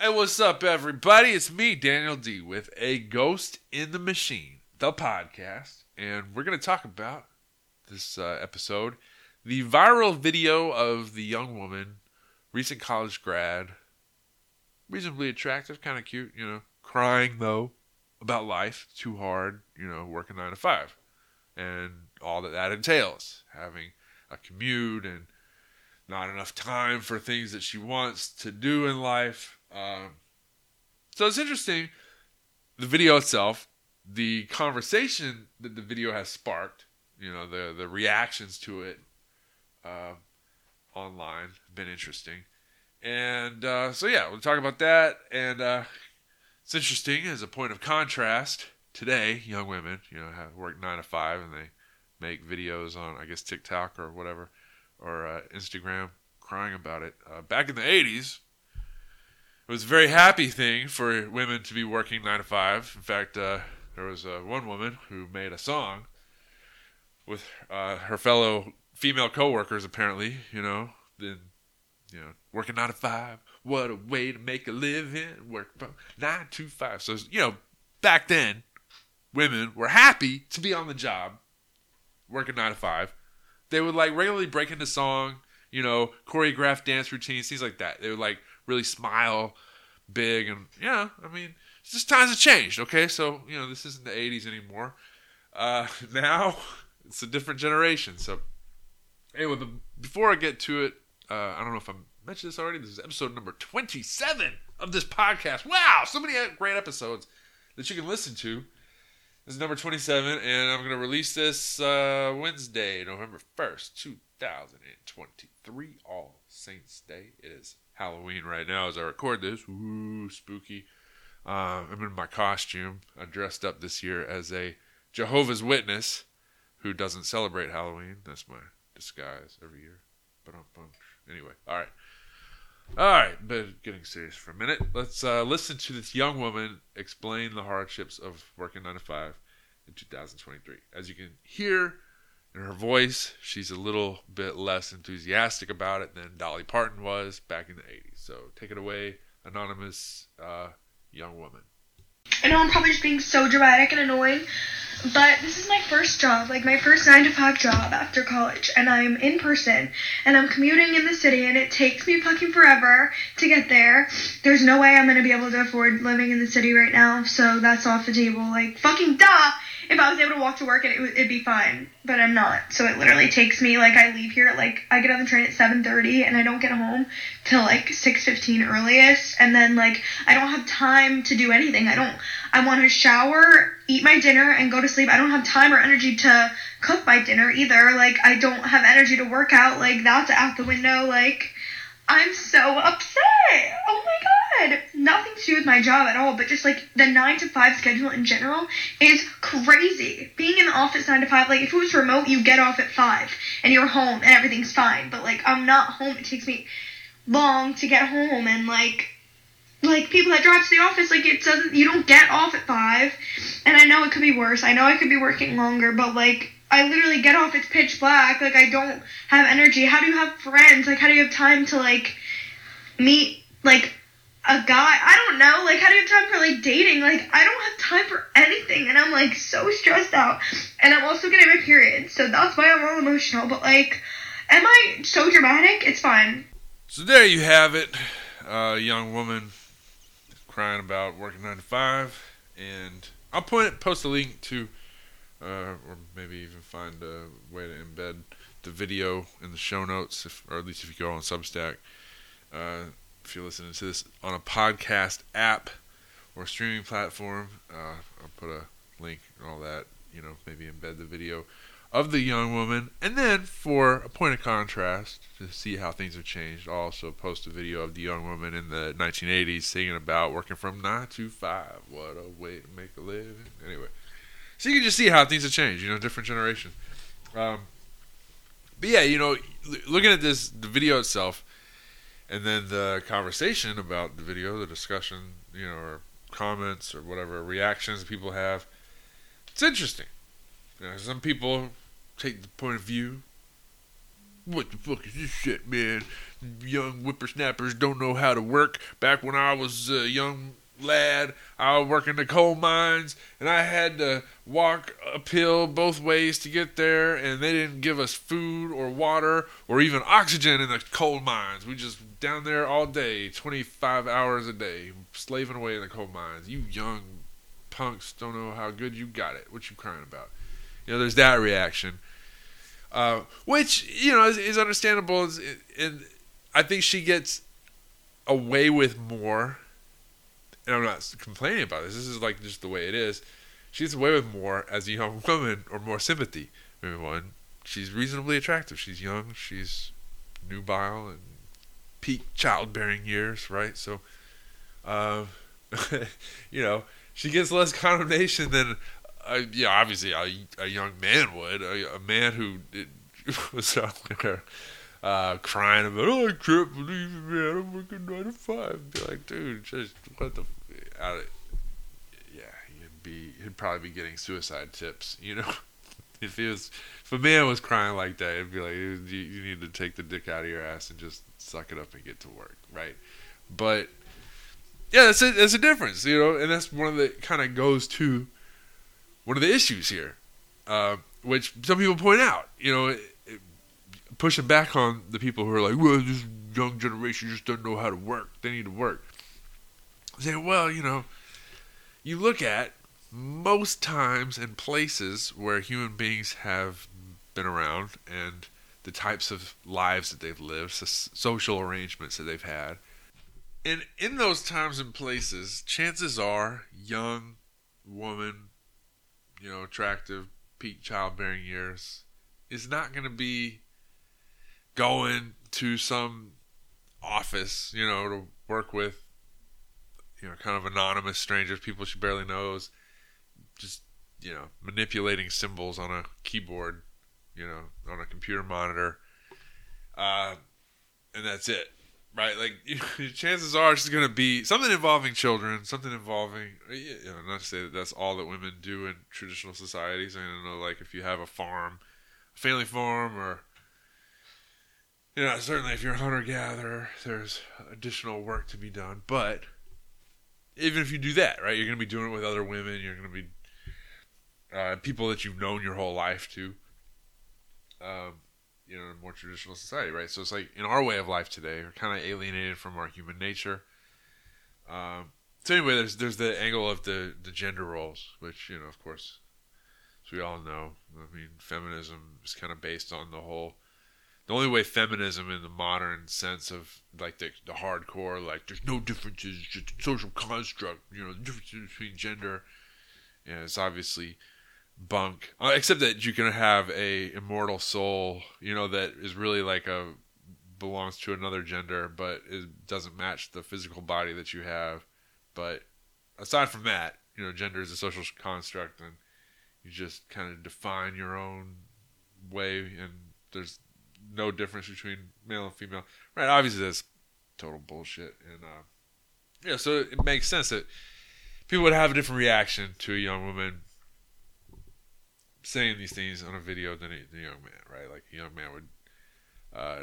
Hey, what's up, everybody? It's me, Daniel D, with A Ghost in the Machine, the podcast. And we're going to talk about this uh, episode the viral video of the young woman, recent college grad, reasonably attractive, kind of cute, you know, crying though about life, too hard, you know, working nine to five, and all that that entails, having a commute and not enough time for things that she wants to do in life. Um, so it's interesting. The video itself, the conversation that the video has sparked, you know, the the reactions to it uh, online have been interesting. And uh, so yeah, we'll talk about that. And uh, it's interesting as a point of contrast. Today, young women, you know, have work nine to five, and they make videos on, I guess, TikTok or whatever, or uh, Instagram, crying about it. Uh, back in the '80s, it was a very happy thing for women to be working nine to five. In fact, uh, there was uh, one woman who made a song with uh, her fellow female coworkers. Apparently, you know, then you know, working nine to five. What a way to make a living. Work from nine to five. So you know, back then, women were happy to be on the job, working nine to five. They would like regularly break into song, you know, choreograph dance routines, things like that. They would like really smile big and yeah, I mean, just times have changed, okay? So, you know, this isn't the 80s anymore. Uh, now it's a different generation. So, anyway, before I get to it, uh, I don't know if I mentioned this already. This is episode number 27 of this podcast. Wow, so many great episodes that you can listen to. This is number 27, and I'm going to release this uh, Wednesday, November 1st, 2023, All Saints Day. It is Halloween right now as I record this. Ooh, spooky. Uh, I'm in my costume. I dressed up this year as a Jehovah's Witness who doesn't celebrate Halloween. That's my disguise every year. But anyway, all right. All right, but getting serious for a minute. Let's uh, listen to this young woman explain the hardships of working nine to five in 2023. As you can hear in her voice, she's a little bit less enthusiastic about it than Dolly Parton was back in the 80s. So take it away, anonymous uh, young woman. I know I'm probably just being so dramatic and annoying, but this is my first job, like my first nine to five job after college, and I'm in person, and I'm commuting in the city, and it takes me fucking forever to get there. There's no way I'm gonna be able to afford living in the city right now, so that's off the table. Like, fucking duh! If I was able to walk to work, it, it'd be fine, but I'm not. So it literally takes me, like, I leave here at, like, I get on the train at 7.30, and I don't get home till, like, 6.15 earliest, and then, like, I don't have time to do anything. I don't, I want to shower, eat my dinner, and go to sleep. I don't have time or energy to cook my dinner either. Like, I don't have energy to work out. Like, that's out the window. Like, I'm so upset. Nothing to do with my job at all, but just like the 9 to 5 schedule in general is crazy. Being in the office 9 to 5, like if it was remote, you get off at 5 and you're home and everything's fine. But like I'm not home. It takes me long to get home and like like people that drive to the office like it doesn't you don't get off at 5 and I know it could be worse. I know I could be working longer, but like I literally get off, it's pitch black, like I don't have energy. How do you have friends? Like how do you have time to like meet like a guy? I don't know. Like how do you have time for like dating? Like I don't have time for anything and I'm like so stressed out. And I'm also getting my period. So that's why I'm all emotional, but like am I so dramatic? It's fine. So there you have it. A uh, young woman crying about working 9 to 5 and I'll point post a link to uh, or maybe even find a way to embed the video in the show notes, if, or at least if you go on Substack. Uh, if you're listening to this on a podcast app or streaming platform, uh, I'll put a link and all that. You know, maybe embed the video of the young woman, and then for a point of contrast to see how things have changed, I'll also post a video of the young woman in the 1980s singing about working from nine to five. What a way to make a living. Anyway. So you can just see how things have changed, you know, different generations. Um, but yeah, you know, looking at this, the video itself, and then the conversation about the video, the discussion, you know, or comments or whatever reactions people have, it's interesting. You know, some people take the point of view what the fuck is this shit, man? Young whippersnappers don't know how to work. Back when I was a young lad, I was working the coal mines, and I had to walk uphill both ways to get there, and they didn't give us food or water or even oxygen in the coal mines. We just down there all day, 25 hours a day, slaving away in the coal mines. You young punks don't know how good you got it. What you crying about? You know, there's that reaction, uh, which you know is, is understandable, and I think she gets away with more. And I'm not complaining about this. This is like just the way it is. She gets away with more as a young woman, or more sympathy. Maybe one, she's reasonably attractive. She's young. She's nubile and peak childbearing years, right? So, uh, you know, she gets less condemnation than uh, yeah, obviously a, a young man would, a, a man who it, was out there uh, crying about, oh, I can't believe it, man, I'm working nine to five. Be like, dude, just what the, out of, yeah, he'd be, he'd probably be getting suicide tips, you know. if he was, if a man was crying like that, it'd be like, you, you need to take the dick out of your ass and just suck it up and get to work, right? But yeah, that's a, that's a difference, you know, and that's one of the kind of goes to one of the issues here, uh, which some people point out. You know, it, it, pushing back on the people who are like, "Well, this young generation just doesn't know how to work. They need to work." Saying, "Well, you know, you look at most times and places where human beings have been around and the types of lives that they've lived, social arrangements that they've had." And in those times and places, chances are, young woman, you know, attractive, peak childbearing years, is not going to be going to some office, you know, to work with, you know, kind of anonymous strangers, people she barely knows, just, you know, manipulating symbols on a keyboard, you know, on a computer monitor. Uh, and that's it right? Like chances are it's going to be something involving children, something involving you know, not to say that that's all that women do in traditional societies. I don't know, like if you have a farm, a family farm, or you know, certainly if you're a hunter gatherer, there's additional work to be done. But even if you do that, right, you're going to be doing it with other women. You're going to be uh, people that you've known your whole life to. Um, you know, in more traditional society, right? So it's like in our way of life today, we're kind of alienated from our human nature. Um, so anyway, there's there's the angle of the the gender roles, which you know, of course, as we all know, I mean, feminism is kind of based on the whole. The only way feminism, in the modern sense of like the, the hardcore, like there's no differences, just social construct, you know, the differences between gender, and it's obviously bunk. Uh, except that you can have a immortal soul, you know, that is really like a belongs to another gender, but it doesn't match the physical body that you have. But aside from that, you know, gender is a social construct, and you just kind of define your own way, and there's no difference between male and female. Right? Obviously, that's total bullshit, and uh, yeah, so it makes sense that people would have a different reaction to a young woman saying these things on a video than a, the young man, right? Like a young man would uh,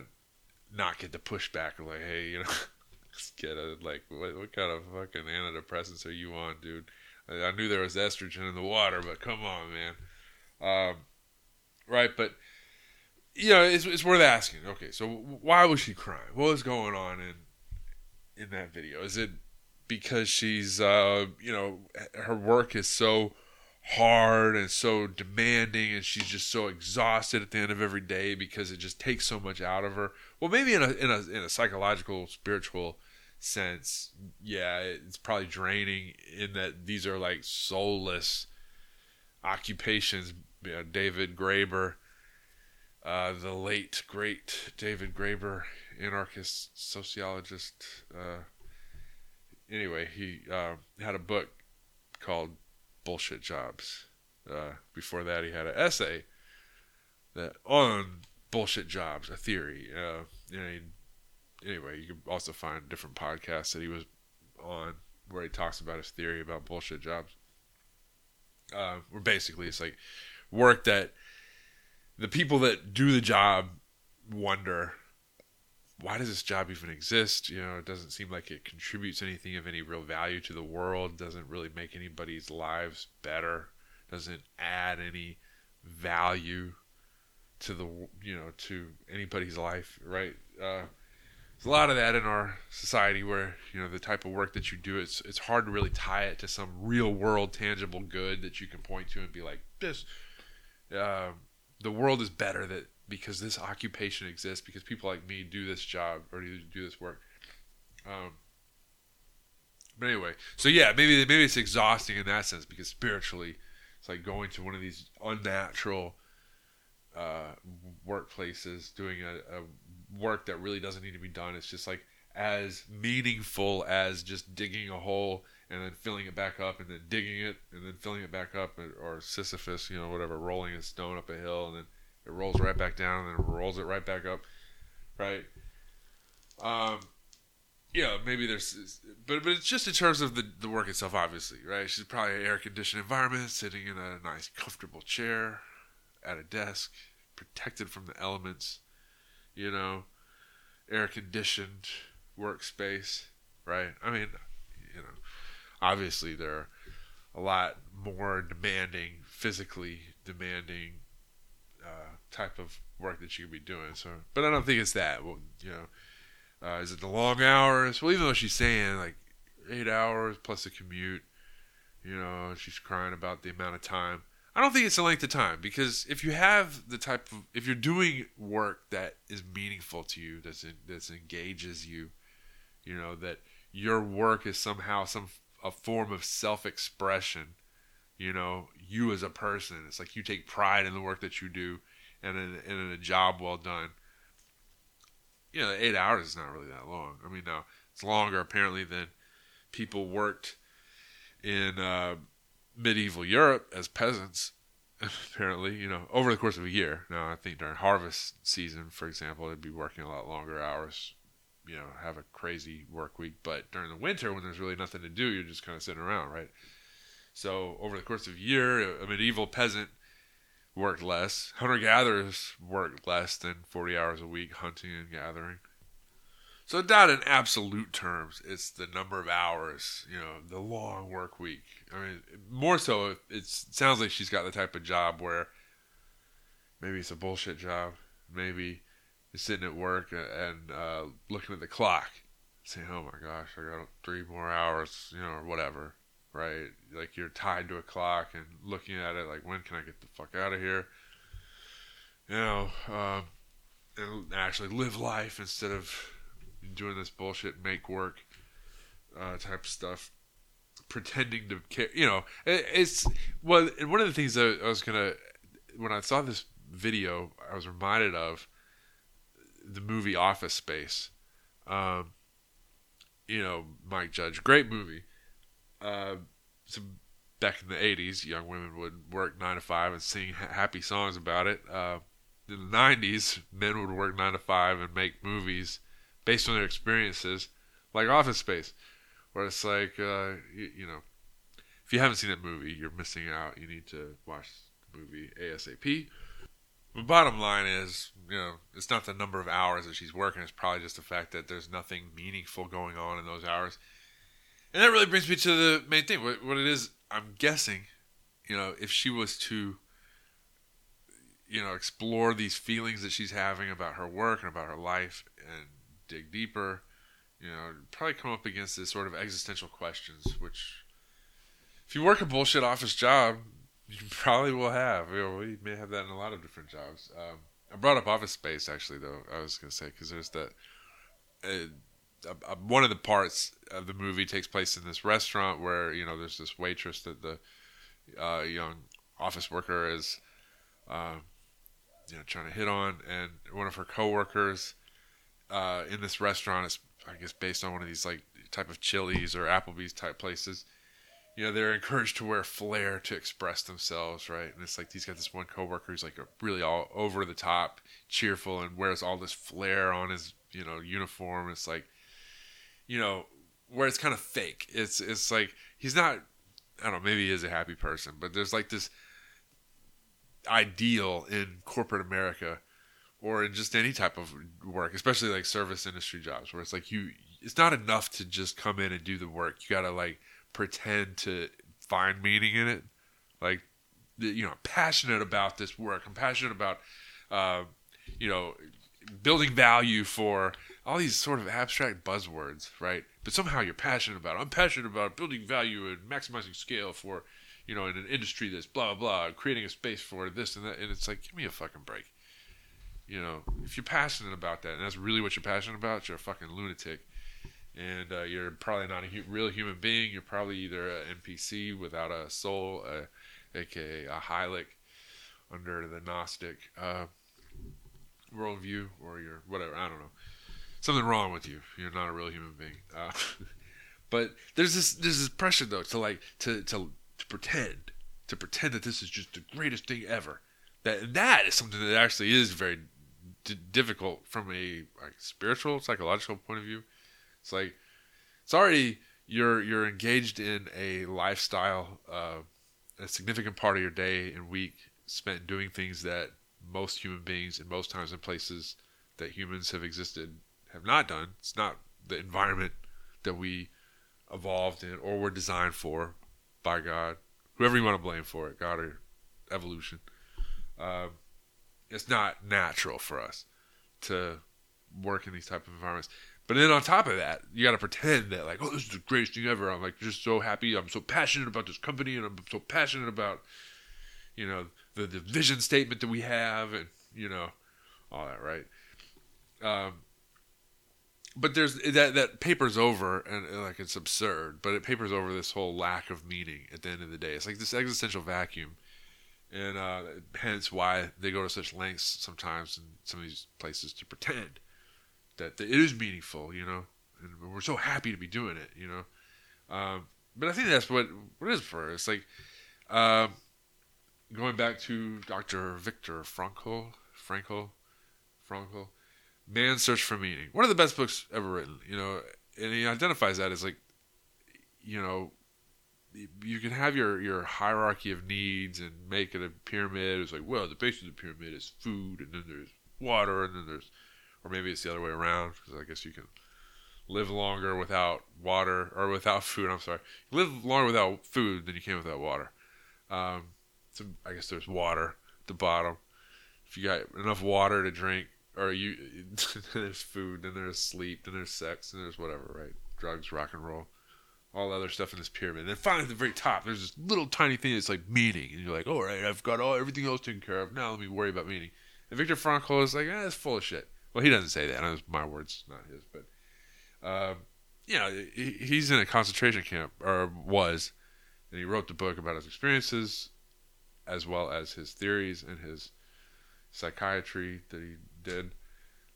not get the pushback of like, hey, you know, get a like, what, what kind of fucking antidepressants are you on, dude? I, I, knew there was estrogen in the water, but come on, man. Um, right, but you know, it's, it's worth asking. Okay, so why was she crying? What was going on in in that video? Is it because she's, uh, you know, her work is so hard and so demanding and she's just so exhausted at the end of every day because it just takes so much out of her well maybe in a in a in a psychological spiritual sense yeah it's probably draining in that these are like soulless occupations you know, david graeber uh, the late great david graeber anarchist sociologist uh, anyway he uh, had a book called bullshit jobs. Uh, before that, he had an essay that on bullshit jobs, a theory. Uh, know, anyway, you can also find different podcasts that he was on where he talks about his theory about bullshit jobs. Where basically it's like work that the people that do the job wonder why does this job even exist? You know, it doesn't seem like it contributes anything of any real value to the world, doesn't really make anybody's lives better, doesn't add any value to the you know to anybody's life, right? Uh, there's a lot of that in our society where you know the type of work that you do it's it's hard to really tie it to some real world tangible good that you can point to and be like this uh, the world is better that because this occupation exists because people like me do this job or do, this work um, but anyway so yeah maybe maybe it's exhausting in that sense because spiritually it's like going to one of these unnatural uh, workplaces doing a, a work that really doesn't need to be done. It's just like as meaningful as just digging a hole and then filling it back up and then digging it and then filling it back up or Sisyphus, you know, whatever, rolling a stone up a hill and then it rolls right back down and then rolls it right back up, right? Um, yeah, maybe there's, but but it's just in terms of the the work itself, obviously, right? She's probably an air conditioned environment, sitting in a nice, comfortable chair, at a desk, protected from the elements you know, air conditioned workspace, right? I mean, you know, obviously they're a lot more demanding, physically demanding uh, type of work that you could be doing. So, but I don't think it's that. Well, you know, uh, is it the long hours? Well, even though she's saying like eight hours plus a commute, you know, she's crying about the amount of time. I don't think it's the length of time because if you have the type of if you're doing work that is meaningful to you, that's that engages you, you know that your work is somehow some a form of self-expression. You know, you as a person, it's like you take pride in the work that you do, and in, and in a job well done. You know, eight hours is not really that long. I mean, now it's longer apparently than people worked in. Uh, medieval Europe as peasants, apparently, you know, over the course of a year. Now, I think during harvest season, for example, they'd be working a lot longer hours, you know, have a crazy work week. But during the winter, when there's really nothing to do, you're just kind of sitting around, right? So, over the course of a year, a medieval peasant worked less. Hunter gatherers worked less than 40 hours a week hunting and gathering. So not in absolute terms, it's the number of hours, you know, the long work week. I mean, more so, it sounds like she's got the type of job where maybe it's a bullshit job. Maybe sitting at work and uh, looking at the clock, saying, "Oh my gosh, I got three more hours," you know, or whatever. Right? Like you're tied to a clock and looking at it, like, when can I get the fuck out of here? You know, um, and actually live life instead of doing this bullshit make work uh, type stuff, pretending to care. You know, it, it's well. One of the things that I was gonna when I saw this video, I was reminded of the movie Office Space. Um, you know, Mike Judge, great movie. Uh, so back in the '80s, young women would work nine to five and sing happy songs about it. Uh, in the '90s, men would work nine to five and make movies based on their experiences, like Office Space, where it's like, uh, you, you, know, if you haven't seen that movie, you're missing out. You need to watch the movie ASAP. The bottom line is, you know, it's not the number of hours that she's working. It's probably just the fact that there's nothing meaningful going on in those hours. And that really brings me to the main thing. What, what it is, I'm guessing, you know, if she was to, you know, explore these feelings that she's having about her work and about her life and dig deeper, you know, probably come up against this sort of existential questions, which if you work a bullshit office job, you probably will have. We may have that in a lot of different jobs. Um, I brought up Office Space actually, though. I was gonna say because there's that. Uh, uh, one of the parts of the movie takes place in this restaurant where you know there's this waitress that the uh, young office worker is, uh, you know, trying to hit on, and one of her coworkers uh, in this restaurant. It's I guess based on one of these like type of Chili's or Applebee's type places. You know, they're encouraged to wear flair to express themselves, right? And it's like he's got this one coworker who's like really all over the top, cheerful, and wears all this flair on his you know uniform. It's like, you know, where it's kind of fake. It's it's like he's not. I don't know. Maybe he is a happy person, but there's like this ideal in corporate America or in just any type of work, especially like service industry jobs, where it's like you, it's not enough to just come in and do the work. You gotta like pretend to find meaning in it. Like, you know, I'm passionate about this work. I'm passionate about, uh, you know, building value for all these sort of abstract buzzwords, right? But somehow you're passionate about it. I'm passionate about building value and maximizing scale for, you know, in an industry that's blah blah blah, creating a space for this and that. And it's like, give me a fucking break. You know, if you're passionate about that, and that's really what you're passionate about, you're a fucking lunatic. And uh, you're probably not a hu- real human being. You're probably either an NPC without a soul, uh, aka a Hylic, under the Gnostic uh, worldview, or you're whatever. I don't know. Something wrong with you. You're not a real human being. Uh, but there's this there's this pressure though to like to to to pretend to pretend that this is just the greatest thing ever. That that is something that actually is very d- difficult from a like spiritual psychological point of view. It's like it's already you're you're engaged in a lifestyle, uh, a significant part of your day and week spent doing things that most human beings in most times and places that humans have existed have not done. It's not the environment that we evolved in or were designed for by God, whoever you want to blame for it, God or evolution. Um, it's not natural for us to work in these type of environments. But then on top of that, you got to pretend that like, oh, this is the greatest thing ever. I'm like just so happy. I'm so passionate about this company, and I'm so passionate about, you know, the the vision statement that we have, and you know, all that, right? Um, but there's that that papers over, and, like it's absurd, but it papers over this whole lack of meaning at the end of the day. It's like this existential vacuum, and uh, hence why they go to such lengths sometimes in some of these places to pretend that it is meaningful, you know, and we're so happy to be doing it, you know. Um, but I think that's what what it is for. It's like um, going back to Dr. Viktor Frankl, Frankl, Frankl, Man's Search for Meaning. One of the best books ever written, you know, and he identifies that as like, you know, you can have your your hierarchy of needs and make it a pyramid. It's like, well, the base of the pyramid is food, and then there's water, and then there's or maybe it's the other way around because I guess you can live longer without water or without food. I'm sorry, you live longer without food than you can without water. Um, so I guess there's water at the bottom. If you got enough water to drink, or you there's food, then there's sleep, then there's sex, and there's whatever, right? Drugs, rock and roll, all the other stuff in this pyramid. And then finally at the very top, there's this little tiny thing that's like meaning, and you're like, all right, I've got all everything else taken care of. Now let me worry about meaning. And Viktor Frankl is like, eh, it's full of shit. Well, he doesn't say that. It's my words, not his. But, um, you know, he, he's in a concentration camp, or was, and he wrote the book about his experiences, as well as his theories and his psychiatry that he did.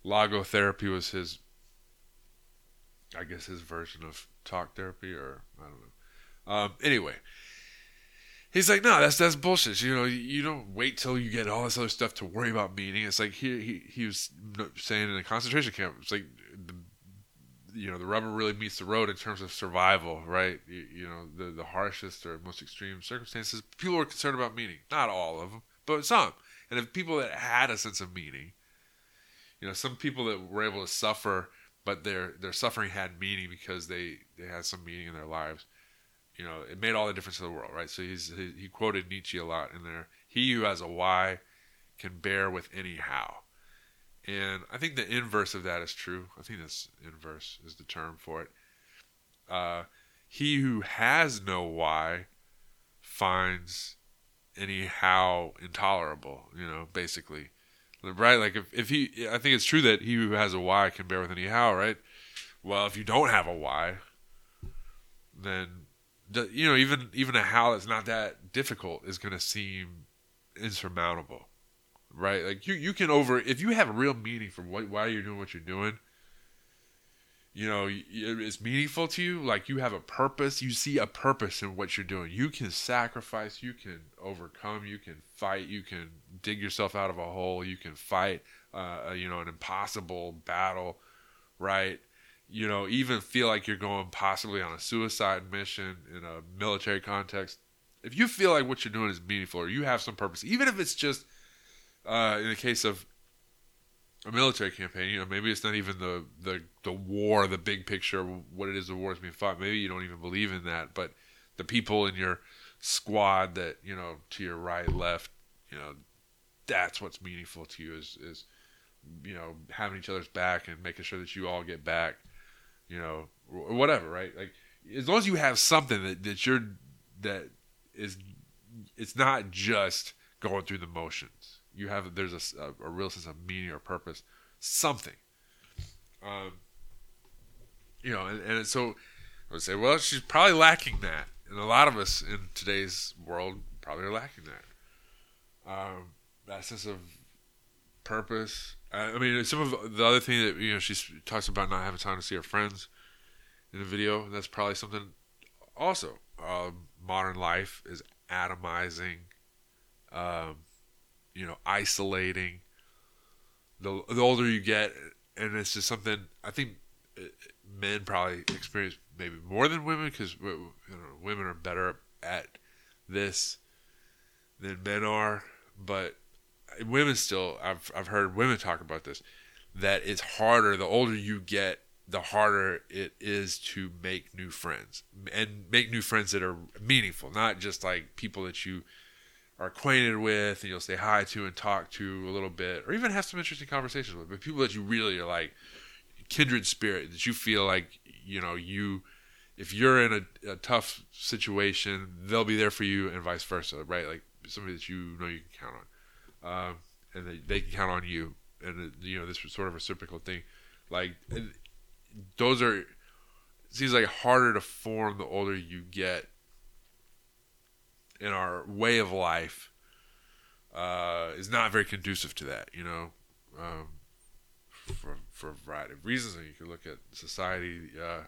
Logotherapy was his, I guess, his version of talk therapy, or I don't know. Um, anyway, he's like, no, that's that's bullshit. You know, you don't wait till you get all this other stuff to worry about meaning. It's like he he, he was saying in a concentration camp. It's like, the, you know, the rubber really meets the road in terms of survival, right? You, you know, the the harshest or most extreme circumstances, people were concerned about meaning. Not all of them, but some. And if people that had a sense of meaning, you know, some people that were able to suffer, but their their suffering had meaning because they they had some meaning in their lives you know, it made all the difference in the world, right? So he's he, he quoted Nietzsche a lot in there. He who has a why can bear with any how. And I think the inverse of that is true. I think this inverse is the term for it. Uh, he who has no why finds any how intolerable, you know, basically. Right? Like if, if he I think it's true that he who has a why can bear with any how, right? Well, if you don't have a why, then you know even even a how that's not that difficult is going to seem insurmountable right? Like you you can over if you have a real meaning for what why you're doing what you're doing you know it's meaningful to you like you have a purpose you see a purpose in what you're doing. You can sacrifice you can overcome you can fight you can dig yourself out of a hole you can fight uh, you know an impossible battle right you know, even feel like you're going possibly on a suicide mission in a military context, if you feel like what you're doing is meaningful or you have some purpose, even if it's just uh, in the case of a military campaign. You know, maybe it's not even the the the war, the big picture, what it is the war is being fought. Maybe you don't even believe in that, but the people in your squad that you know to your right, left, you know, that's what's meaningful to you is is you know having each other's back and making sure that you all get back, you know, or whatever, right? Like as long as you have something that that you're that is it's not just going through the motions. You have there's a, a, a real sense of meaning or purpose, something. Um, you know, and, and so I would say, well, she's probably lacking that, and a lot of us in today's world probably are lacking that. Um, that sense of purpose. I mean, some of the other thing that you know she talks about not having time to see her friends in the video. That's probably something also. Uh, modern life is atomizing, um, you know, isolating. The the older you get, and it's just something I think uh, men probably experience maybe more than women because you know, women are better at this than men are, but women still I've I've heard women talk about this that it's harder the older you get the harder it is to make new friends. And make new friends that are meaningful, not just like people that you are acquainted with and you'll say hi to and talk to a little bit, or even have some interesting conversations with, but people that you really are like kindred spirit that you feel like you know you if you're in a, a tough situation they'll be there for you and vice versa right? Like somebody that you know you can count on um, and they, they can count on you. And you know this was sort of a reciprocal thing. Like those are seems like harder to form the older you get in our way of life uh, is not very conducive to that you know um, for, for a variety of reasons. And you can look at society uh,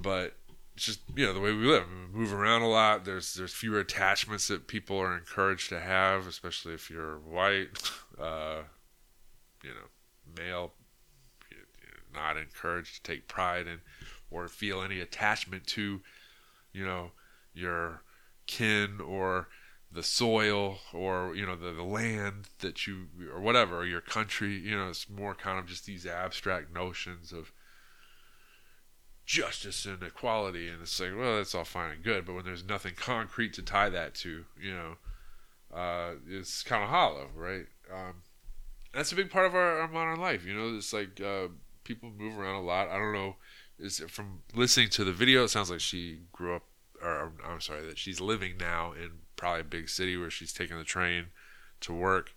but it's just you know the way we live. We move around a lot. There's there's fewer attachments that people are encouraged to have especially if you're white uh, you know male not encouraged to take pride in or feel any attachment to, you know, your kin or the soil or you know the, the land that you or whatever or your country. You know it's more kind of just these abstract notions of justice and equality and it's like well that's all fine and good but when there's nothing concrete to tie that to you know uh, it's kind of hollow right um, that's a big part of our, our modern life you know it's like uh, people move around a lot. I don't know. Is from listening to the video, it sounds like she grew up, or I'm sorry, that she's living now in probably a big city where she's taking the train to work.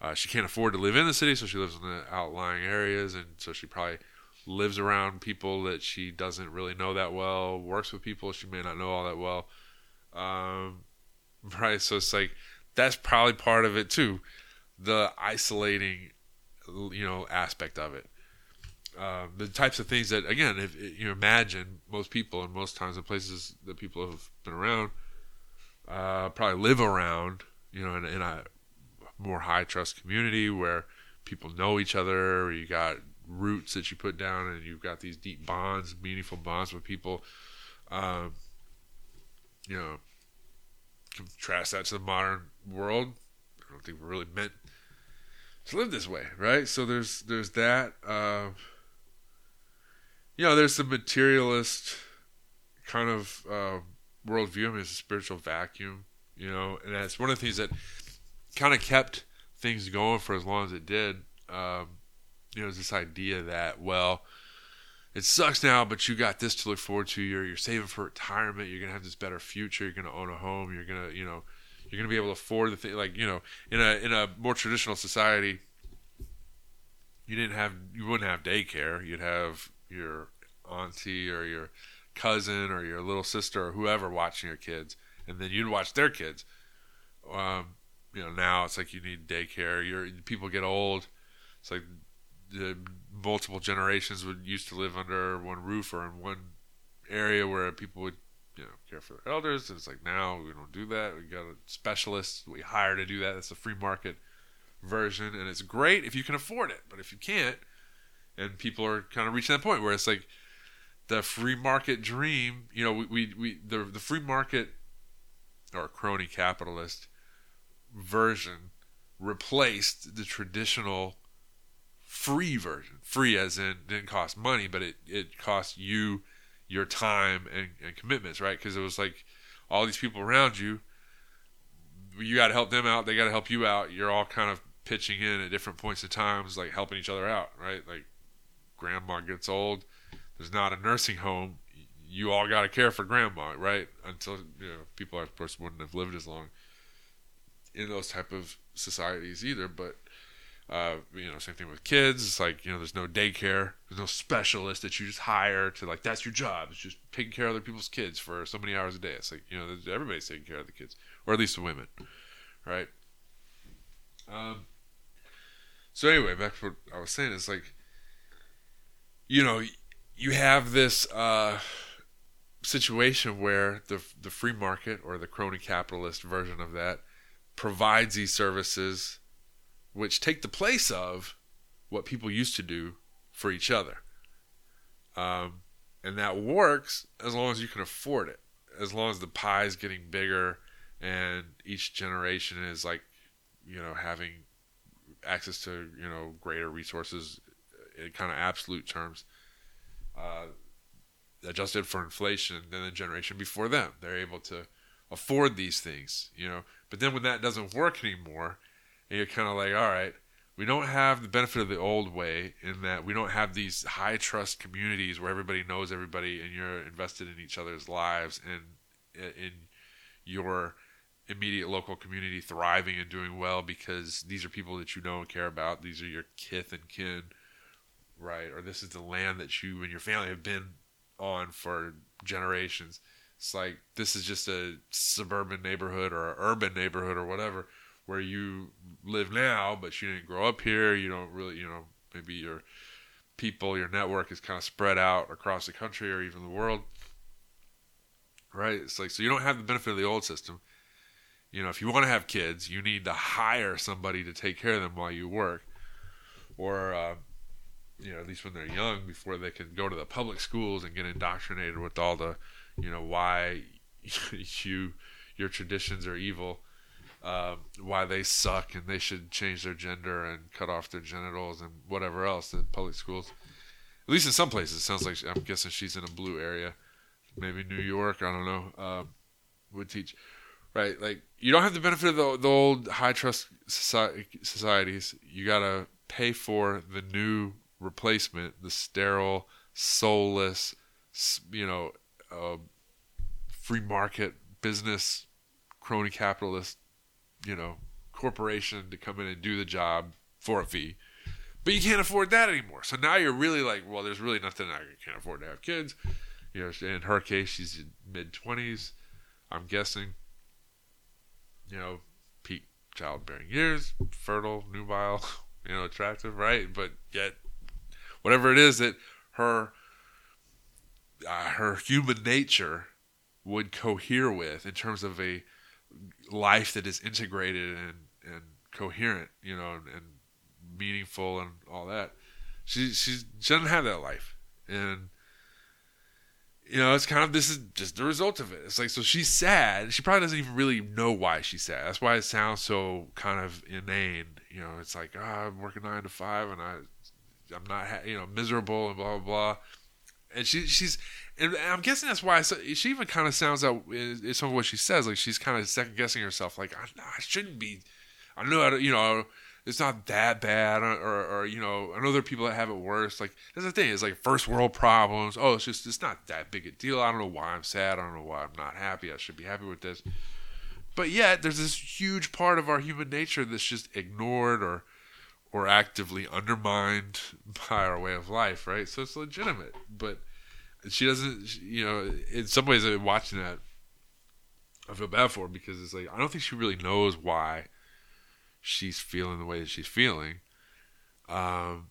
Uh, she can't afford to live in the city, so she lives in the outlying areas, and so she probably lives around people that she doesn't really know that well. Works with people she may not know all that well. Um, right, so it's like that's probably part of it too, the isolating, you know, aspect of it. Um, the types of things that again if you imagine most people and most times the places that people have been around uh, probably live around you know in, in, a more high trust community where people know each other you got roots that you put down and you've got these deep bonds meaningful bonds with people um, you know contrast that to the modern world i don't think we're really meant to live this way right so there's there's that uh, you know, there's the materialist kind of uh, worldview. I mean, it's a spiritual vacuum, you know, and that's one of the things that kind of kept things going for as long as it did. Um, you know, this idea that, well, it sucks now, but you got this to look forward to. You're you're saving for retirement. You're gonna have this better future. You're gonna own a home. You're gonna, you know, you're gonna be able to afford the thing. Like, you know, in a in a more traditional society, you didn't have you wouldn't have daycare. You'd have your auntie or your cousin or your little sister or whoever watching your kids, and then you'd watch their kids. Um, you know, now it's like you need daycare. Your people get old. It's like the multiple generations would used to live under one roof or in one area where people would you know care for their elders. And it's like now we don't do that. We got a specialist we hire to do that. That's a free market version, and it's great if you can afford it. But if you can't, and people are kind of reaching that point where it's like the free market dream, you know, we, we, we the, the free market or crony capitalist version replaced the traditional free version. Free as in didn't cost money, but it it cost you your time and, and commitments, right? Because it was like all these people around you. You got to help them out. They got to help you out. You're all kind of pitching in at different points in times, like helping each other out, right? Like grandma gets old, there's not a nursing home. You all got to care for grandma, right? Until you know people, of course, wouldn't have lived as long in those type of societies either. But uh, you know, same thing with kids. It's like you know, there's no daycare, there's no specialist that you just hire to like that's your job. It's just taking care of other people's kids for so many hours a day. It's like you know, everybody's taking care of the kids, or at least the women, right? Um. So anyway, back to what I was saying is like, you know, you have this uh, situation where the the free market or the crony capitalist version of that provides these services which take the place of what people used to do for each other. Um, and that works as long as you can afford it, as long as the pie is getting bigger and each generation is like, you know, having access to, you know, greater resources in kind of absolute terms. Uh, adjusted for inflation than the generation before them. They're able to afford these things, you know. But then when that doesn't work anymore, and you're kind of like, all right, we don't have the benefit of the old way in that we don't have these high trust communities where everybody knows everybody and you're invested in each other's lives and in your immediate local community thriving and doing well because these are people that you know and care about. These are your kith and kin, right? Or this is the land that you and your family have been on for generations. It's like this is just a suburban neighborhood or an urban neighborhood or whatever where you live now, but you didn't grow up here. You don't really, you know, maybe your people, your network is kind of spread out across the country or even the world. Right? It's like, so you don't have the benefit of the old system. You know, if you want to have kids, you need to hire somebody to take care of them while you work. Or, uh, you know, at least when they're young, before they can go to the public schools and get indoctrinated with all the, you know, why you, your traditions are evil um, why they suck and they should change their gender and cut off their genitals and whatever else in public schools. At least in some places, it sounds like I'm guessing she's in a blue area, maybe New York. I don't know. Um, would teach, right? Like you don't have the benefit of the, the old high trust societies. You gotta pay for the new replacement, the sterile, soulless, you know, uh, free market business crony capitalist you know, corporation to come in and do the job for a fee. But you can't afford that anymore. So now you're really like, well, there's really nothing I can't afford to have kids. You know, in her case, she's in mid 20s. I'm guessing, you know, peak childbearing years, fertile, nubile, you know, attractive, right? But yet, whatever it is that her uh, her human nature would cohere with in terms of a life that is integrated and, and coherent, you know, and, and meaningful and all that. She she doesn't have that life, and you know, it's kind of this is just the result of it. It's like so she's sad. She probably doesn't even really know why she's sad. That's why it sounds so kind of inane. You know, it's like oh, I'm working nine to five and I I'm not ha- you know miserable and blah blah blah. And she she's and I'm guessing that's why she even kind of sounds out in some of what she says. Like she's kind of second guessing herself. Like I, I shouldn't be. I know to, you know it's not that bad, or, or, or, you know I know there are people that have it worse. Like that's the thing. It's like first world problems. Oh, it's just it's not that big a deal. I don't know why I'm sad. I don't know why I'm not happy. I should be happy with this. But yet there's this huge part of our human nature that's just ignored or or actively undermined by our way of life, right? So it's legitimate, but she doesn't. You know, in some ways, watching that, I feel bad for her because it's like I don't think she really knows why she's feeling the way that she's feeling. Um,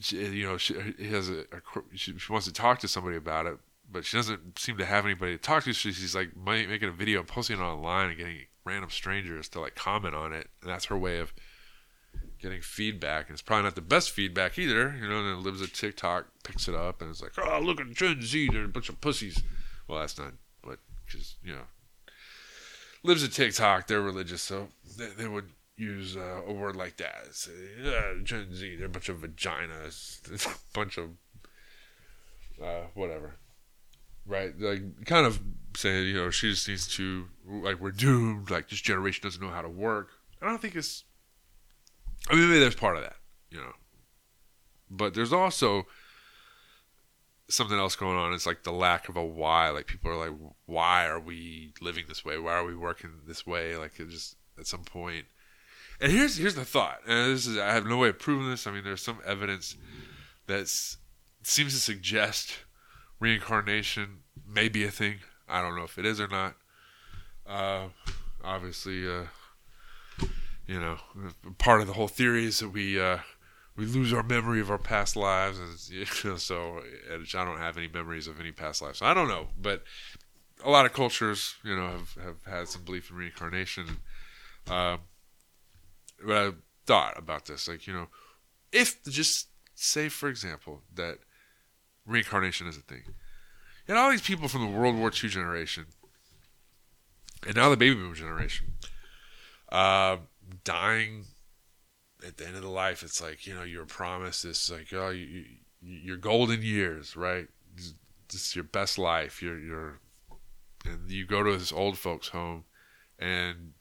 she, you know, she has a, a she, she, wants to talk to somebody about it, but she doesn't seem to have anybody to talk to. She's like making a video and posting it online and getting random strangers to like comment on it, and that's her way of getting feedback. And it's probably not the best feedback either. You know, and then Libs of TikTok, picks it up, and it's like, oh, look at Gen Z, they're a bunch of pussies. Well, that's not what, because, you know, Libs of TikTok, they're religious, so they, they would, use uh, a word like that. It's, uh, Gen Z, they're a bunch of vaginas, a bunch of uh, whatever, right? Like kind of saying, you know, she just needs to like we're doomed. Like this generation doesn't know how to work. I don't think it's. I mean, maybe there's part of that, you know, but there's also something else going on. It's like the lack of a why. Like people are like, why are we living this way? Why are we working this way? Like it just at some point. And here's here's the thought. And this is I have no way of proving this. I mean, there's some evidence that seems to suggest reincarnation may be a thing. I don't know if it is or not. Uh, obviously, uh, you know, part of the whole theory is that we uh, we lose our memory of our past lives, and you know, so I don't have any memories of any past lives. So I don't know, but a lot of cultures, you know, have, have had some belief in reincarnation. Uh, but I thought about this, like you know, if just say for example that reincarnation is a thing, and all these people from the World War II generation, and now the baby boom generation, uh, dying at the end of the life, it's like you know you're promised this like oh you, you, your golden years, right? This, is your best life. You're you're and you go to this old folks home, and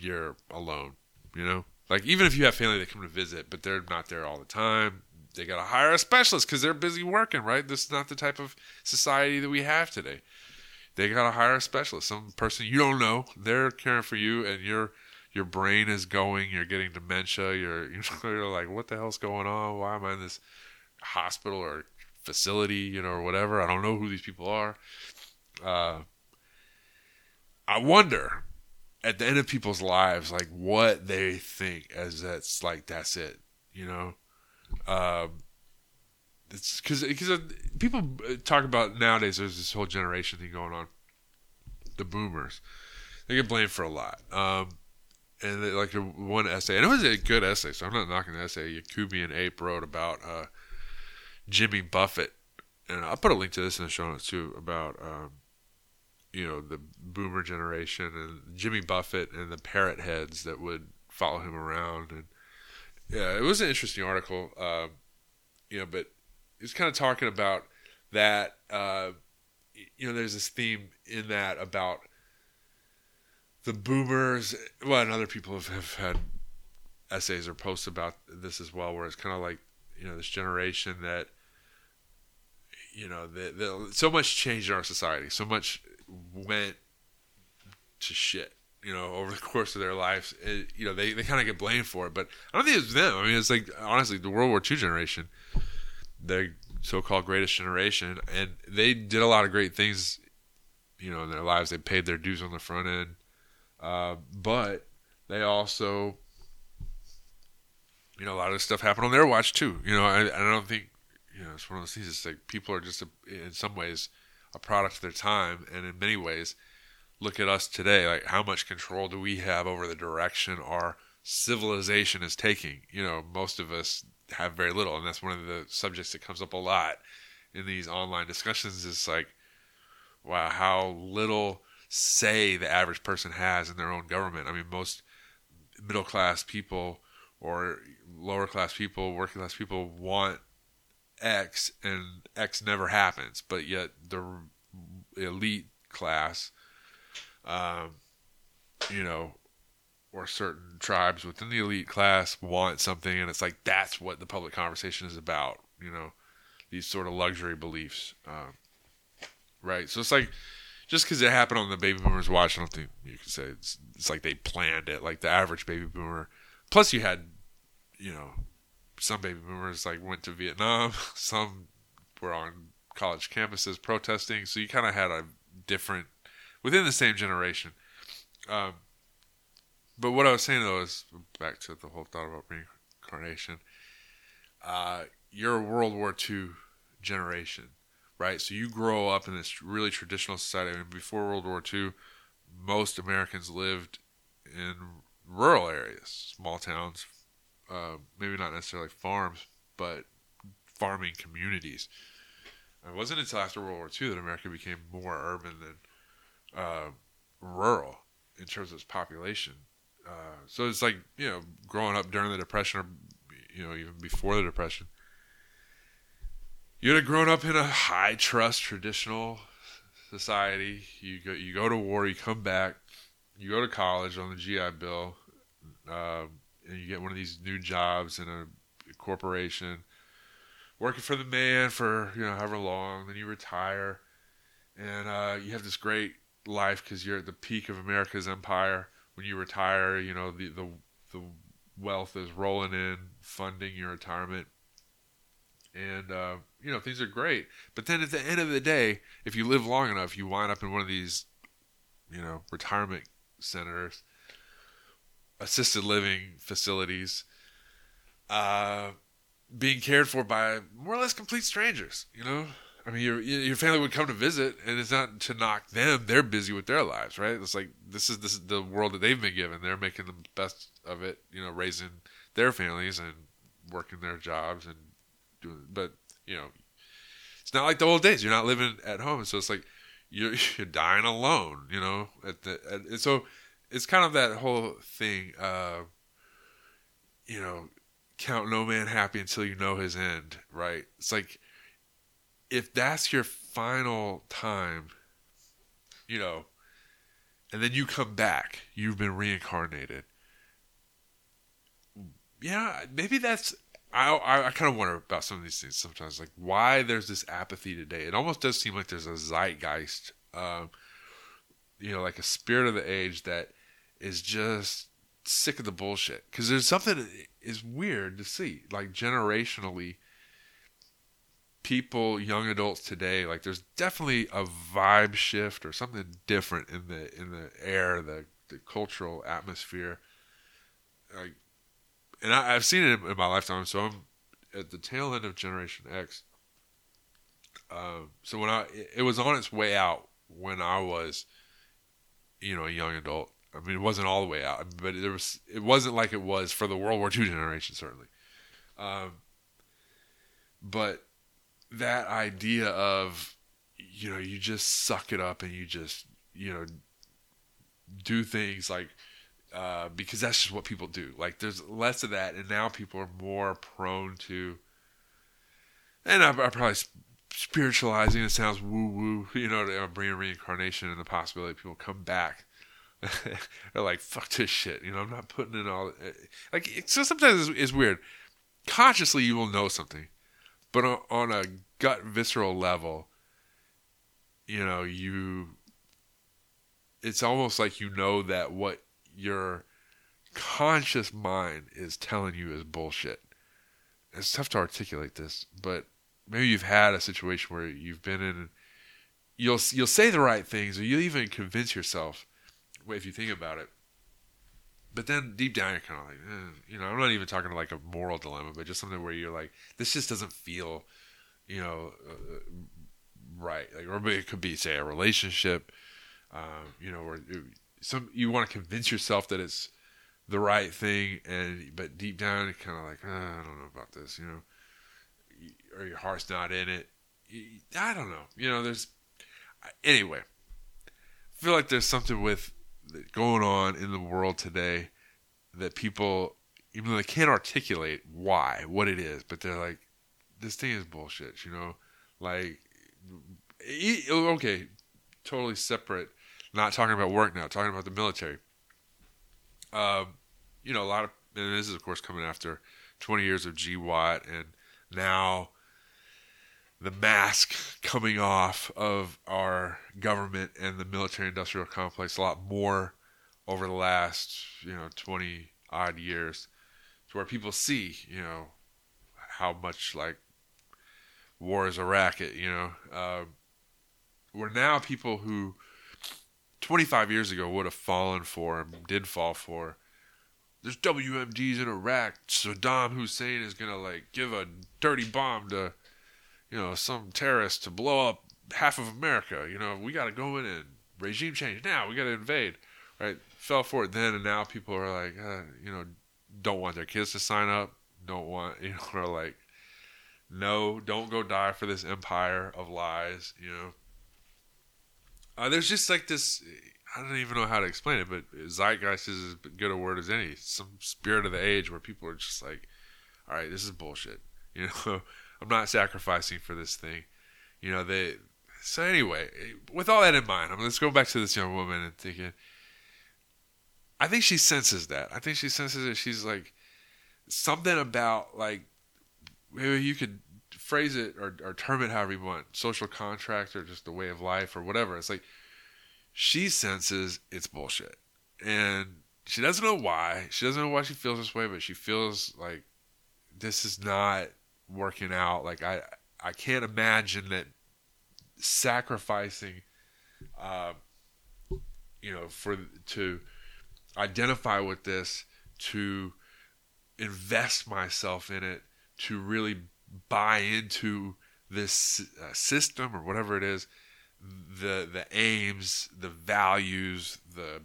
you're alone. You know, like even if you have family that come to visit, but they're not there all the time. They got to hire a specialist because they're busy working, right? This is not the type of society that we have today. They got to hire a specialist, some person you don't know. They're caring for you, and you're your brain is going, you're getting dementia, you're you're like, what the hell's going on? Why am I in this hospital or facility, you know, or whatever? I don't know who these people are. Uh, I wonder at the end of people's lives, like what they think as that's like that's it, you know. Um, it's because because people talk about nowadays. There's this whole generation thing going on. The boomers, they get blamed for a lot. Um, and they, like one essay, and it was a good essay, so I'm not knocking the essay. Yakubian Ape wrote about uh, Jimmy Buffett, and I'll put a link to this in the show notes too about um, you know the Boomer generation and Jimmy Buffett and the parrot heads that would follow him around, and yeah, it was an interesting article, uh, you know, but it's kind of talking about that. Uh, you know, there's this theme in that about the boomers, well, and other people have, have had essays or posts about this as well, where it's kind of like, you know, this generation that, you know, the, the, so much changed in our society, so much went to shit, you know, over the course of their lives. It, you know, they, they kind of get blamed for it, but I don't think it's them. I mean, it's like, honestly, the World War II generation, the so-called greatest generation, and they did a lot of great things, you know, in their lives. They paid their dues on the front end uh, but they also, you know, a lot of stuff happened on their watch too. You know, I, I don't think, you know, it's one of those things. It's like people are just, a, in some ways, a product of their time, and in many ways, look at us today. Like, how much control do we have over the direction our civilization is taking? You know, most of us have very little, and that's one of the subjects that comes up a lot in these online discussions. Is like, wow, how little say the average person has in their own government. I mean, most middle class people or lower class people, working class people want X, and X never happens. But yet the elite class, um, you know, or certain tribes within the elite class want something, and it's like that's what the public conversation is about. You know, these sort of luxury beliefs, um, right? So it's like just because it happened on the baby boomers watch, I don't think you can say it's, it's like they planned it. Like the average baby boomer. Plus, you had, you know, some baby boomers like went to Vietnam. Some were on college campuses protesting. So you kind of had a different within the same generation. Um, but what I was saying though is back to the whole thought about reincarnation. Uh, you're a World War II generation right? So you grow up in this really traditional society. I mean, before World War II, most Americans lived in rural areas, small towns, uh, maybe not necessarily farms, but farming communities. It wasn't until after World War II that America became more urban than uh, rural in terms of its population. Uh, so it's like you know, growing up during the depression, or you know, even before the depression, you'd have grown up in a high trust traditional society. You go, you go to war, you come back, you go to college on the GI Bill, uh, and you get one of these new jobs in a corporation, working for the man for you know however long. Then you retire, and uh, you have this great life because you're at the peak of America's empire. When you retire, you know the the the wealth is rolling in, funding your retirement, and uh, you know things are great. But then at the end of the day, if you live long enough, you wind up in one of these, you know, retirement centers, assisted living facilities, uh, being cared for by more or less complete strangers. You know, I mean, your your family would come to visit, and it's not to knock them; they're busy with their lives, right? It's like this is this is the world that they've been given. They're making the best of it, you know, raising their families and working their jobs and. But you know, it's not like the old days. You're not living at home, so it's like you're you're dying alone. You know, at the at, so it's kind of that whole thing. Uh, you know, count no man happy until you know his end, right? It's like if that's your final time, you know, and then you come back, you've been reincarnated. Yeah, maybe that's. I I, kind of wonder about some of these things sometimes, like why there's this apathy today. It almost does seem like there's a zeitgeist, um, you know, like a spirit of the age that is just sick of the bullshit. Because there's something is weird to see, like generationally people, young adults today, like there's definitely a vibe shift or something different in the in the air, the the cultural atmosphere. Like, and I, have seen it in, my lifetime. So I'm at the tail end of Generation X. Um, so when I it was on its way out when I was, you know, a young adult. I mean, it wasn't all the way out, but there was. It wasn't like it was for the World War II generation, certainly. Um, but that idea of you know you just suck it up and you just you know do things like uh, because that's just what people do. Like there's less of that and now people are more prone to and I'm, I'm probably spiritualizing it sounds woo woo you know to bring reincarnation and the possibility people come back. They're like fuck this shit you know i'm not putting in all like so sometimes it's, it's weird. Consciously you will know something but on, on a gut visceral level, you know, you it's almost like you know that what your conscious mind is telling you is bullshit. It's tough to articulate this, but maybe you've had a situation where you've been in you'll you'll say the right things or you'll even convince yourself if you think about it but then deep down you're kind of like, eh, you know, I'm not even talking to like a moral dilemma, but just something where you're like, this just doesn't feel, you know, uh, right. Like, or it could be say a relationship, um, you know, or some you want to convince yourself that it's the right thing, and but deep down you're kind of like, ah, I don't know about this, you know, or your heart's not in it. I don't know, you know. There's anyway. I feel like there's something with going on in the world today that people, even though they can't articulate why, what it is, but they're like, this thing is bullshit, you know? Like, okay, totally separate. Not talking about work now, talking about the military. Um, you know, a lot of, and this is, of course, coming after 20 years of GWOT and now the mask coming off of our government and the military industrial complex a lot more over the last, you know, 20 odd years to where people see, you know, how much like war is a racket, you know. Uh, where now people who 25 years ago would have fallen for and did fall for there's WMDs in Iraq. Saddam Hussein is gonna like give a dirty bomb to you know, some terrorist to blow up half of America. You know, we got to go in and regime change now. We got to invade. Right? Fell for it then, and now people are like, uh, you know, don't want their kids to sign up. Don't want, you know, are like, no, don't go die for this empire of lies. You know, uh, there's just like this. I don't even know how to explain it, but zeitgeist is as good a word as any. Some spirit of the age where people are just like, all right, this is bullshit. You know, I'm not sacrificing for this thing. You know, they. So anyway, with all that in mind, I mean, let's go back to this young woman and thinking. I think she senses that. I think she senses it. She's like something about like maybe you could phrase it or, or term it however you want, social contract or just the way of life or whatever. It's like she senses it's bullshit, and she doesn't know why. She doesn't know why she feels this way, but she feels like this is not working out. Like I, I can't imagine that sacrificing, uh, you know, for to identify with this, to invest myself in it, to really buy into this uh, system or whatever it is, the the aims, the values, the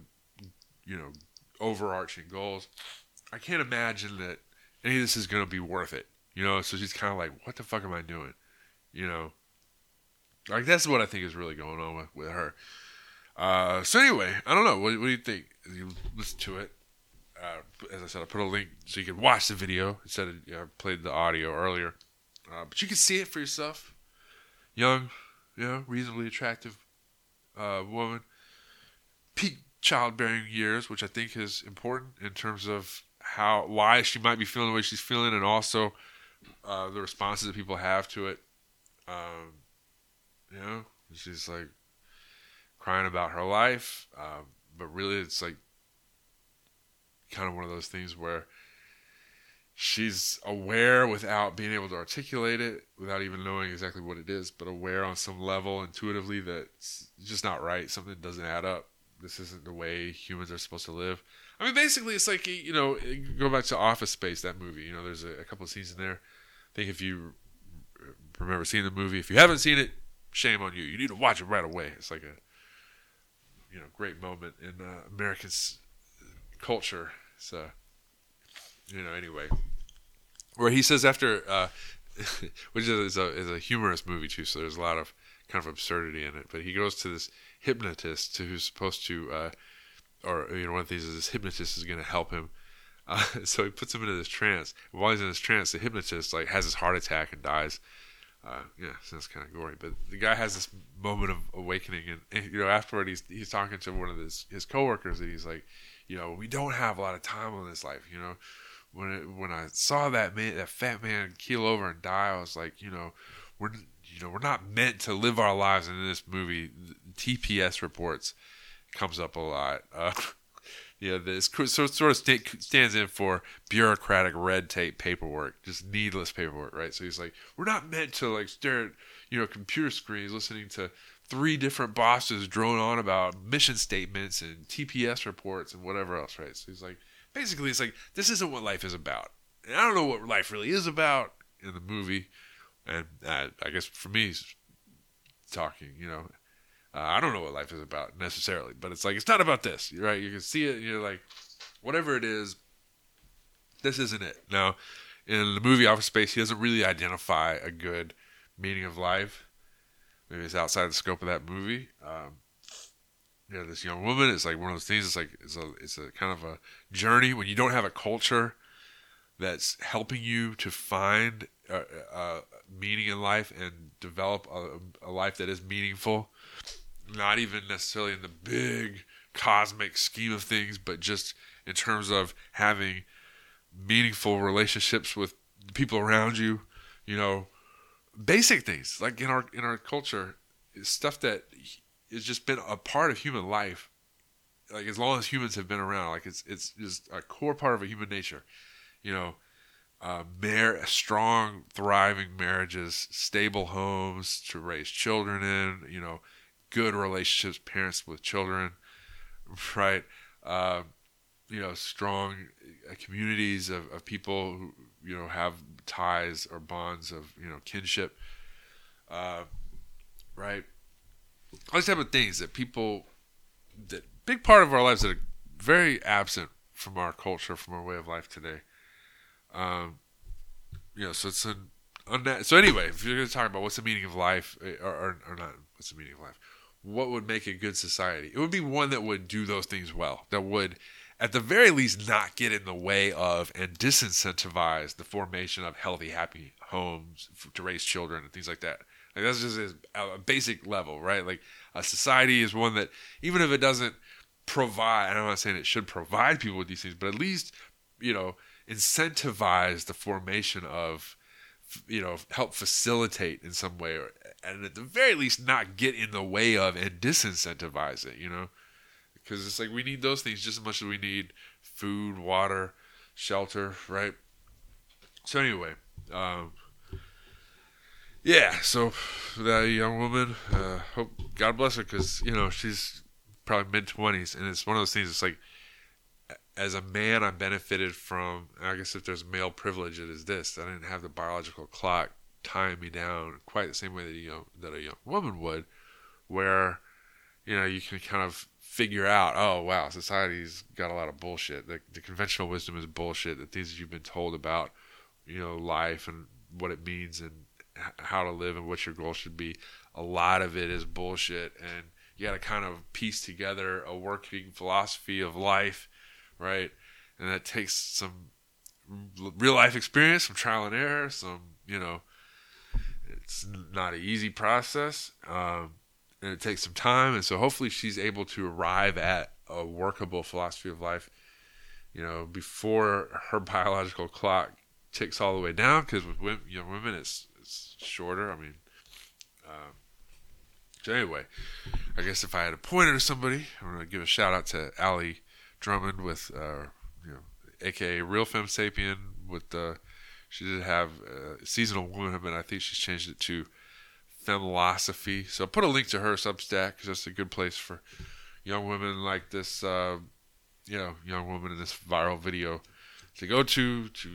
you know overarching goals. I can't imagine that any of this is going to be worth it. You know, so she's kind of like, "What the fuck am I doing?" You know, like that's what I think is really going on with with her. Uh, so anyway, I don't know. What, what do you think? You listen to it. Uh, as I said, I put a link so you can watch the video instead of you know, played the audio earlier. Uh, but you can see it for yourself. Young, you know, reasonably attractive uh, woman. Peak childbearing years, which I think is important in terms of how why she might be feeling the way she's feeling, and also uh, the responses that people have to it. Um, you know, she's like crying about her life, uh, but really, it's like kind of one of those things where she's aware without being able to articulate it, without even knowing exactly what it is, but aware on some level intuitively that it's just not right. Something doesn't add up. This isn't the way humans are supposed to live. I mean, basically, it's like you know, go back to Office Space, that movie. You know, there's a, a couple of scenes in there. I think if you remember seeing the movie, if you haven't seen it, shame on you. You need to watch it right away. It's like a you know great moment in uh, American culture. So you know, anyway, where he says after, uh, which is a, is a humorous movie too, so there's a lot of kind of absurdity in it. But he goes to this hypnotist who's supposed to, uh, or you know, one of these is this hypnotist is going to help him. Uh, so he puts him into this trance. While he's in this trance, the hypnotist like has his heart attack and dies. Uh, yeah, so that's kind of gory. But the guy has this moment of awakening, and, and, you know, afterward he's he's talking to one of his his coworkers, and he's like, you know, we don't have a lot of time on this life, you know when it, when I saw that man, that fat man keel over and die, I was like, you know, we're you know we're not meant to live our lives. in this movie, TPS reports comes up a lot. Uh, yeah, this so sort of stands in for bureaucratic red tape paperwork, just needless paperwork, right? So he's like, we're not meant to like stare at you know computer screens, listening to three different bosses drone on about mission statements and TPS reports and whatever else, right? So he's like, basically it's like this isn't what life is about. And I don't know what life really is about in the movie, and uh, I guess for me, talking, you know, uh, I don't know what life is about necessarily, but it's like it's not about this, right? You can see it, you're like, whatever it is, this isn't it. Now, in the movie Office Space, he doesn't really identify a good meaning of life. Maybe it's outside the scope of that movie. Um, you know, this young woman. It's like one of those things. It's like it's a it's a kind of a journey when you don't have a culture that's helping you to find a, a meaning in life and develop a, a life that is meaningful. Not even necessarily in the big cosmic scheme of things, but just in terms of having meaningful relationships with people around you. You know, basic things like in our in our culture, stuff that it's just been a part of human life like as long as humans have been around like it's it's just a core part of a human nature you know? Uh, mar- strong thriving marriages stable homes to raise children in you know good relationships parents with children right? Uh, you know strong uh, communities of, of people who you know have ties or bonds of you know kinship uh, right all these type of things that people that big part of our lives that are very absent from our culture, from our way of life today. Um, you know, so it's an unna- so anyway, if you're going to talk about what's the meaning of life, eh, or, or, or not, what's the meaning of life? what would make a good society? It would be one that would do those things well, that would, at the very least, not get in the way of and disincentivize the formation of healthy, happy homes to raise children and things like that. Like that's just a basic level, right? Like a society is one that, even if it doesn't provide, I'm not saying it should provide people with these things, but at least, you know, incentivize the formation of you know help facilitate in some way or and at the very least not get in the way of and disincentivize it you know because it's like we need those things just as much as we need food water shelter right so anyway um yeah so that young woman uh hope god bless her because you know she's probably mid-20s and it's one of those things it's like as a man, I benefited from. I guess if there's male privilege, it is this: I didn't have the biological clock tying me down quite the same way that you know that a young woman would, where you know you can kind of figure out, oh wow, society's got a lot of bullshit. The, the conventional wisdom is bullshit. The things that you've been told about, you know, life and what it means and how to live and what your goal should be. A lot of it is bullshit, and you got to kind of piece together a working philosophy of life right? And that takes some real life experience, some trial and error, some, you know, it's not an easy process. Um, and it takes some time. And so hopefully she's able to arrive at a workable philosophy of life, you know, before her biological clock ticks all the way down. Because with women, young women, it's, it's shorter. I mean, um, so anyway, I guess if I had a pointer to somebody, I'm to give a shout out to Aly Drummond with, uh, you know, aka Real Femme Sapien with the. She did have uh, seasonal woman, but I think she's changed it to Femilosophy. So I'll put a link to her Substack because that's a good place for young women like this, uh, you know, young woman in this viral video to go to to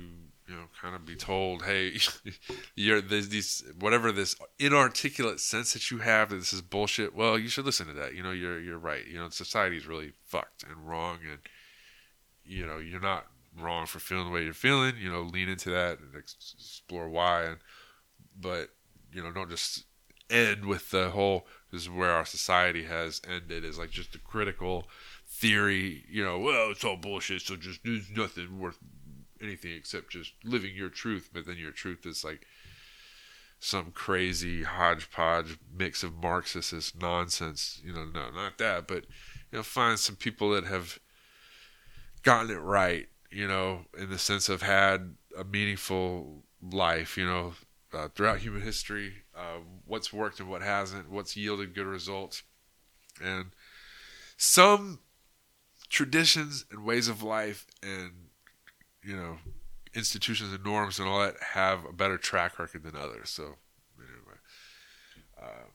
you know kind of be told, hey, you're there's these whatever this inarticulate sense that you have that this is bullshit. Well, you should listen to that. You know, you're you're right. You know, society's really fucked and wrong, and you know, you're not wrong for feeling the way you're feeling. You know, lean into that and explore why. And but you know, don't just end with the whole. This is where our society has ended. Is like just a critical theory. You know, well, it's all bullshit. So just there's nothing worth anything except just living your truth. But then your truth is like some crazy hodgepodge mix of Marxist nonsense. You know, no, not that, but you know, find some people that have gotten it right. You know, in the sense of had a meaningful life. You know, uh, throughout human history, uh, what's worked and what hasn't, what's yielded good results, and some traditions and ways of life and you know institutions and norms and all that have a better track record than others. So anyway, uh,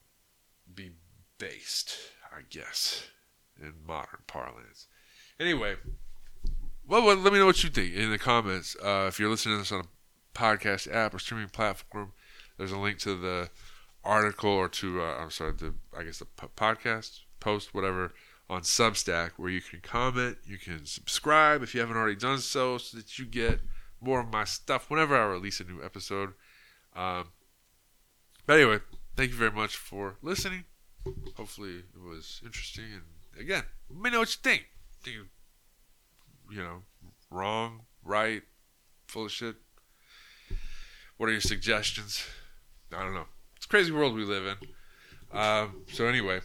be based, I guess, in modern parlance. Anyway, well, well, let me know what you think in the comments. Uh, if you're listening to this on a podcast app or streaming platform, there's a link to the article or to uh, I'm sorry, the I guess the podcast post, whatever on Substack where you can comment, you can subscribe if you haven't already done so, so that you get more of my stuff whenever I release a new episode. Um, but anyway, thank you very much for listening. Hopefully, it was interesting. And again, let me know what you think. Think you, you know, wrong, right, full of shit? What are your suggestions? I don't know. It's crazy world we live in. Um, so anyway.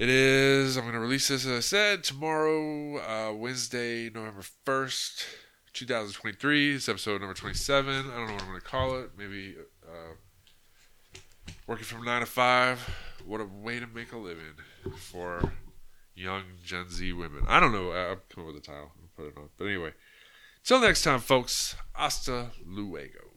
It is, I'm going to release this, as I said, tomorrow, uh, Wednesday, November 1st, 2023. It's episode number 27. I don't know what I'm going to call it. Maybe uh, working from 9 to 5. What a way to make a living for young Gen Z women. I don't know. I'll come up with a title and put it on. But anyway, till next time, folks. Hasta luego.